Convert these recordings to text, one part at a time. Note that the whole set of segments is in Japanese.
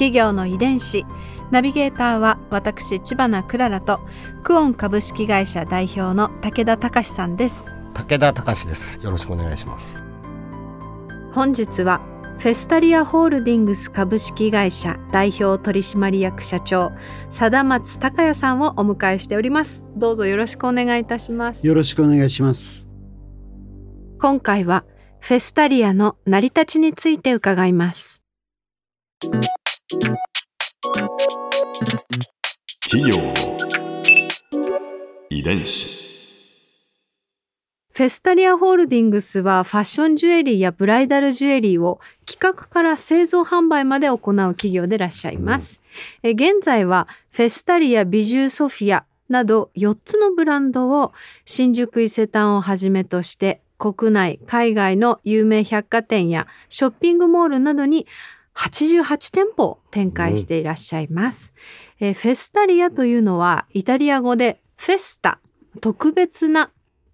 企業の遺伝子。ナビゲーターは私千葉なクララとクオン株式会社代表の武田隆さんです。武田隆です。よろしくお願いします。本日はフェスタリアホールディングス株式会社代表取締役社長貞松孝也さんをお迎えしております。どうぞよろしくお願いいたします。よろしくお願いします。今回はフェスタリアの成り立ちについて伺います企業の遺伝子。フェスタリアホールディングスはファッションジュエリーやブライダルジュエリーを企画から製造販売まで行う企業でいらっしゃいます。え現在はフェスタリアビジューソフィアなど4つのブランドを新宿伊勢丹をはじめとして国内海外の有名百貨店やショッピングモールなどに88店舗展開していらっしゃいます。えフェスタリアというのはイタリア語でフェスタ特別な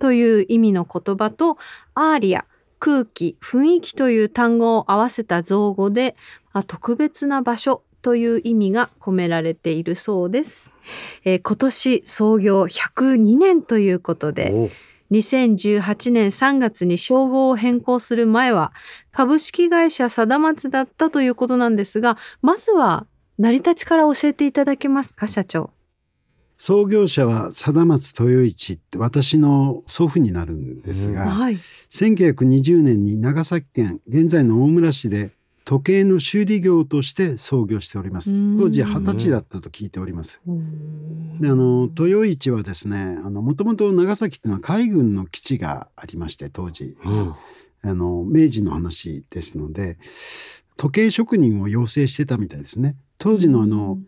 という意味の言葉とアーリア空気雰囲気という単語を合わせた造語で特別な場所という意味が込められているそうです、えー今年創業102年ということで2018年3月に称号を変更する前は株式会社貞松だったということなんですがまずは成り立ちから教えていただけますか社長。創業者は貞松豊一って私の祖父になるんですが、はい。1920年に長崎県現在の大村市で時計の修理業として創業しております。うん。当時二十歳だったと聞いております。であの豊一はですねあのもともと長崎っていうのは海軍の基地がありまして当時、うん。あの明治の話ですので時計職人を養成してたみたいですね。当時のあの、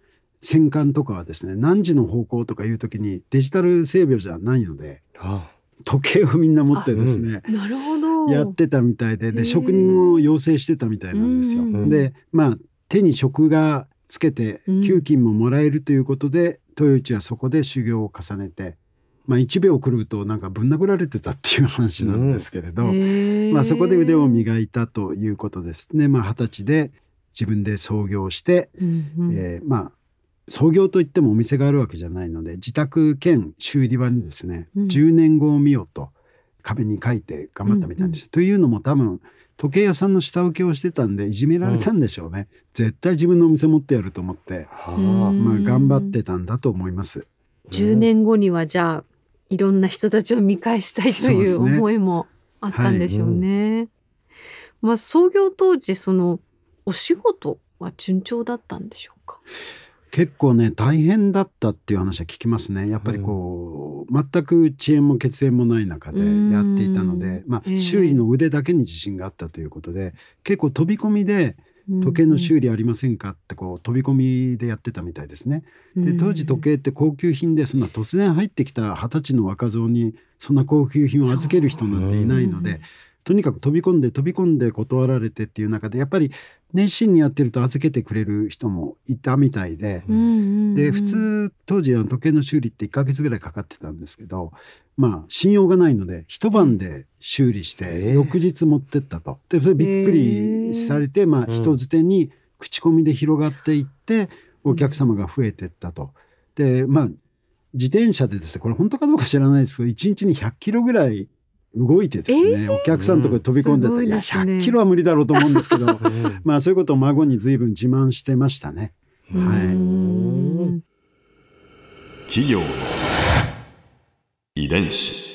戦艦とかはですね何時の方向とかいう時にデジタル整備じゃないのであ時計をみんな持ってですね、なるほどやってたみたいでで職人を養成してたみたいなんですよ。でまあ手に職がつけてうん。給金ももらえるということで、豊内はそこで修行を重ねて、まあ、1秒狂うとなんかぶん殴られてたっていう話なんですけれど、まあ、そこで腕を磨いたということですね。まあ、二十歳で自分で創業して、うんうん。えーまあ創業といってもお店があるわけじゃないので自宅兼修理場にですね、うん。10年後を見よと壁に書いて頑張ったみたいです。というのも多分時計屋さんの下請けをしてたんでいじめられたんでしょうね。絶対自分のお店持ってやると思って、まあ、頑張ってたんだと思います。10年後にはじゃあいろんな人たちを見返したいという思いもあったんでしょうね。まあ創業当時そのお仕事は順調だったんでしょうか？結構ね大変だったっていう話は聞きますねやっぱりこう、全く遅延も血縁もない中でやっていたので、まあええ。周囲の腕だけに自信があったということで結構飛び込みで時計の修理ありませんかってこう飛び込みでやってたみたいですね。で当時時計って高級品でそんな突然入ってきた二十歳の若造にそんな高級品を預ける人なんていないので、とにかく飛び込んで飛び込んで断られてっていう中でやっぱり熱心にやってると預けてくれる人もいたみたいで。で普通当時あの時計の修理って1ヶ月ぐらいかかってたんですけどまあ信用がないので一晩で修理してええ翌日持ってったと。でそれびっくりされて、まあ、うん人づてに口コミで広がっていってお客様が増えてったと。でまあ自転車でですねこれ本当かどうか知らないですけど1日に100キロぐらい動いてですね、お客さんのところに飛び込んでて、すごいいやですね100キロは無理だろうと思うんですけどうん まあそういうことを孫に随分自慢してましたね。はい。うん企業の遺伝子。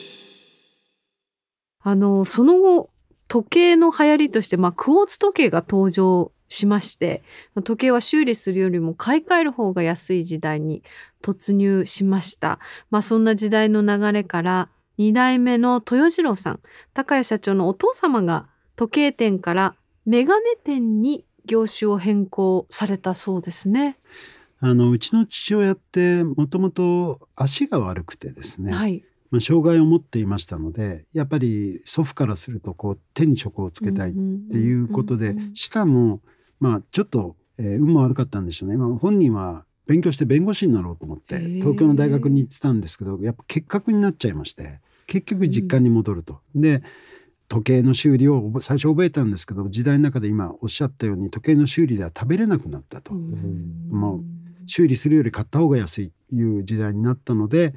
あのその後時計の流行りとして、まあ、クォーツ時計が登場しまして時計は修理するよりも買い替える方が安い時代に突入しました、まあ、そんな時代の流れから2代目の豊次郎さん高谷社長のお父様が時計店からメガネ店に業種を変更されたそうですね。あのうちの父親ってもともと足が悪くてですね、はい。まあ、障害を持っていましたのでやっぱり祖父からするとこう手に職をつけたいっていうことで、しかもまあちょっと、えー運も悪かったんでしょうね、まあ、本人は勉強して弁護士になろうと思って東京の大学に行ってたんですけどやっぱ結核になっちゃいまして結局実家に戻ると。で時計の修理を最初覚えたんですけど時代の中で今おっしゃったように時計の修理では食べれなくなったと。もう修理するより買った方が安いという時代になったので、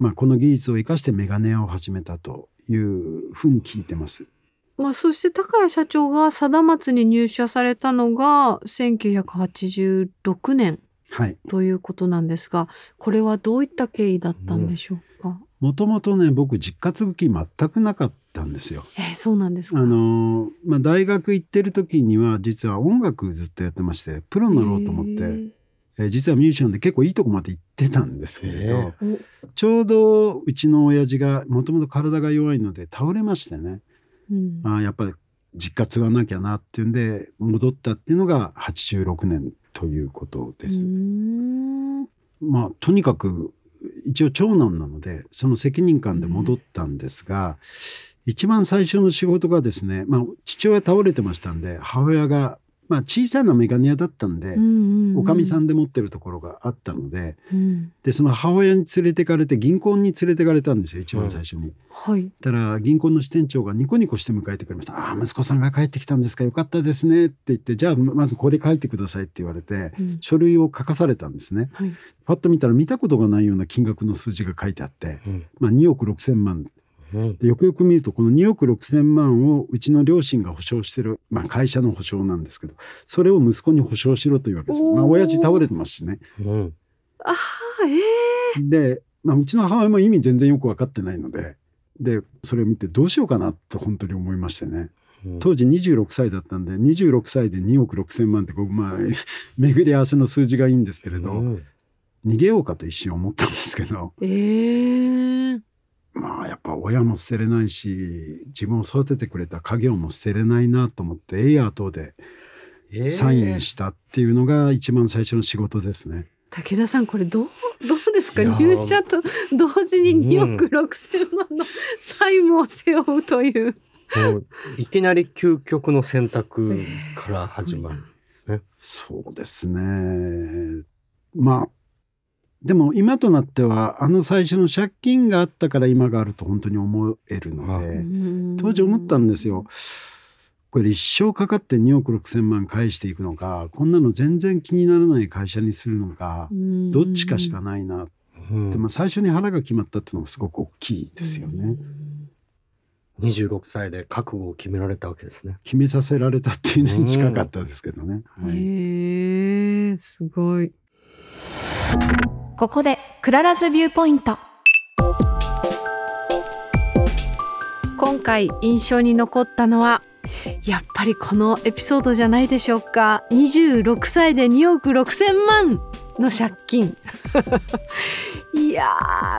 まあ、この技術を生かしてメガネ屋を始めたというふうに聞いてます。まあ、そして高谷社長が貞松に入社されたのが1986年はい。ということなんですがこれはどういった経緯だったんでしょうか、もともとね僕実家継ぐ気全くなかったんですよ。えーそうなんですか？あのまあ、大学行ってる時には実は音楽ずっとやってましてプロになろうと思って、えー実はミュージシャンで結構いいとこまで行ってたんですけれど、ちょうどうちの親父がもともと体が弱いので倒れましてね。うん。あーやっぱり実家継がなきゃなっていうんで戻ったっていうのが86年ということです。まあとにかく一応長男なのでその責任感で戻ったんですが、一番最初の仕事がですね、まあ、父親倒れてましたんで母親が、まあ、小さなメガネ屋だったんで、うんうんうん。おかみさんで持ってるところがあったのでうん。でその母親に連れてかれて銀行に連れてかれたんですよ一番最初に。はい。たら銀行の支店長がニコニコして迎えてくれました「ああ息子さんが帰ってきたんですか？よかったですね」って言って「じゃあまずこれ書いてください」って言われてうん。書類を書かされたんですね。はい。パッと見たら見たことがないような金額の数字が書いてあって、うん。まあ、2億6千万うんでよくよく見るとこの2億6千万をうちの両親が保証してる、まあ、会社の保証なんですけどそれを息子に保証しろというわけですよ。まあ、親父倒れてますしね。うん。ああええで、まあ、うちの母親も意味全然よく分かってないのででそれを見てどうしようかなと本当に思いましてね。うん。当時26歳だったんで26歳で2億6千万ってこう、まあ、巡り合わせの数字がいいんですけれど、うん。逃げようかと一瞬思ったんですけど。ええまあやっぱ親も捨てれないし自分を育ててくれた家業も捨てれないなと思ってエイヤー等でえーサインしたっていうのが一番最初の仕事ですね。武田さんこれどうどうですか？入社と同時に2億6千万の債務を背負うという、もういきなり究極の選択から始まるんですね。そうですね。まあでも今となってはあの最初の借金があったから今があると本当に思えるので当時思ったんですよ。これ一生かかって2億6千万返していくのかこんなの全然気にならない会社にするのかどっちかしかないなって、うんまあ、最初に腹が決まったっていうのがすごく大きいですよね。26歳で覚悟を決められたわけですね。決めさせられたっていうのに近かったですけどね。はいへえすごいここで Clara's Viewpoint。今回印象に残ったのはやっぱりこのエピソードじゃないでしょうか。26歳で2億6千万。の借金。いや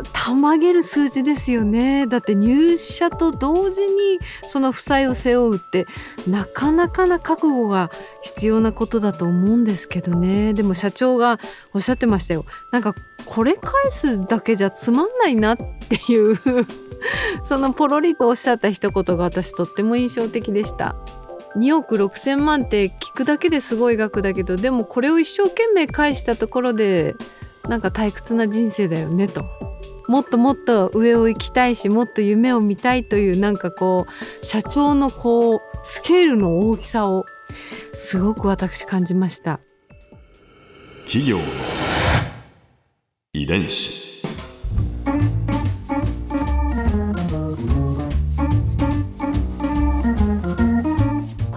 ーたまげる数字ですよね。だって入社と同時にその負債を背負うってなかなかな覚悟が必要なことだと思うんですけどね。でも社長がおっしゃってましたよ。なんかこれ返すだけじゃつまんないなっていう そのポロリとおっしゃった一言が私とっても印象的でした。2億6千万って聞くだけですごい額だけどでもこれを一生懸命返したところでなんか退屈な人生だよねと。もっともっと上を行きたいしもっと夢を見たいというなんかこう社長のこうスケールの大きさをすごく私感じました。企業の遺伝子。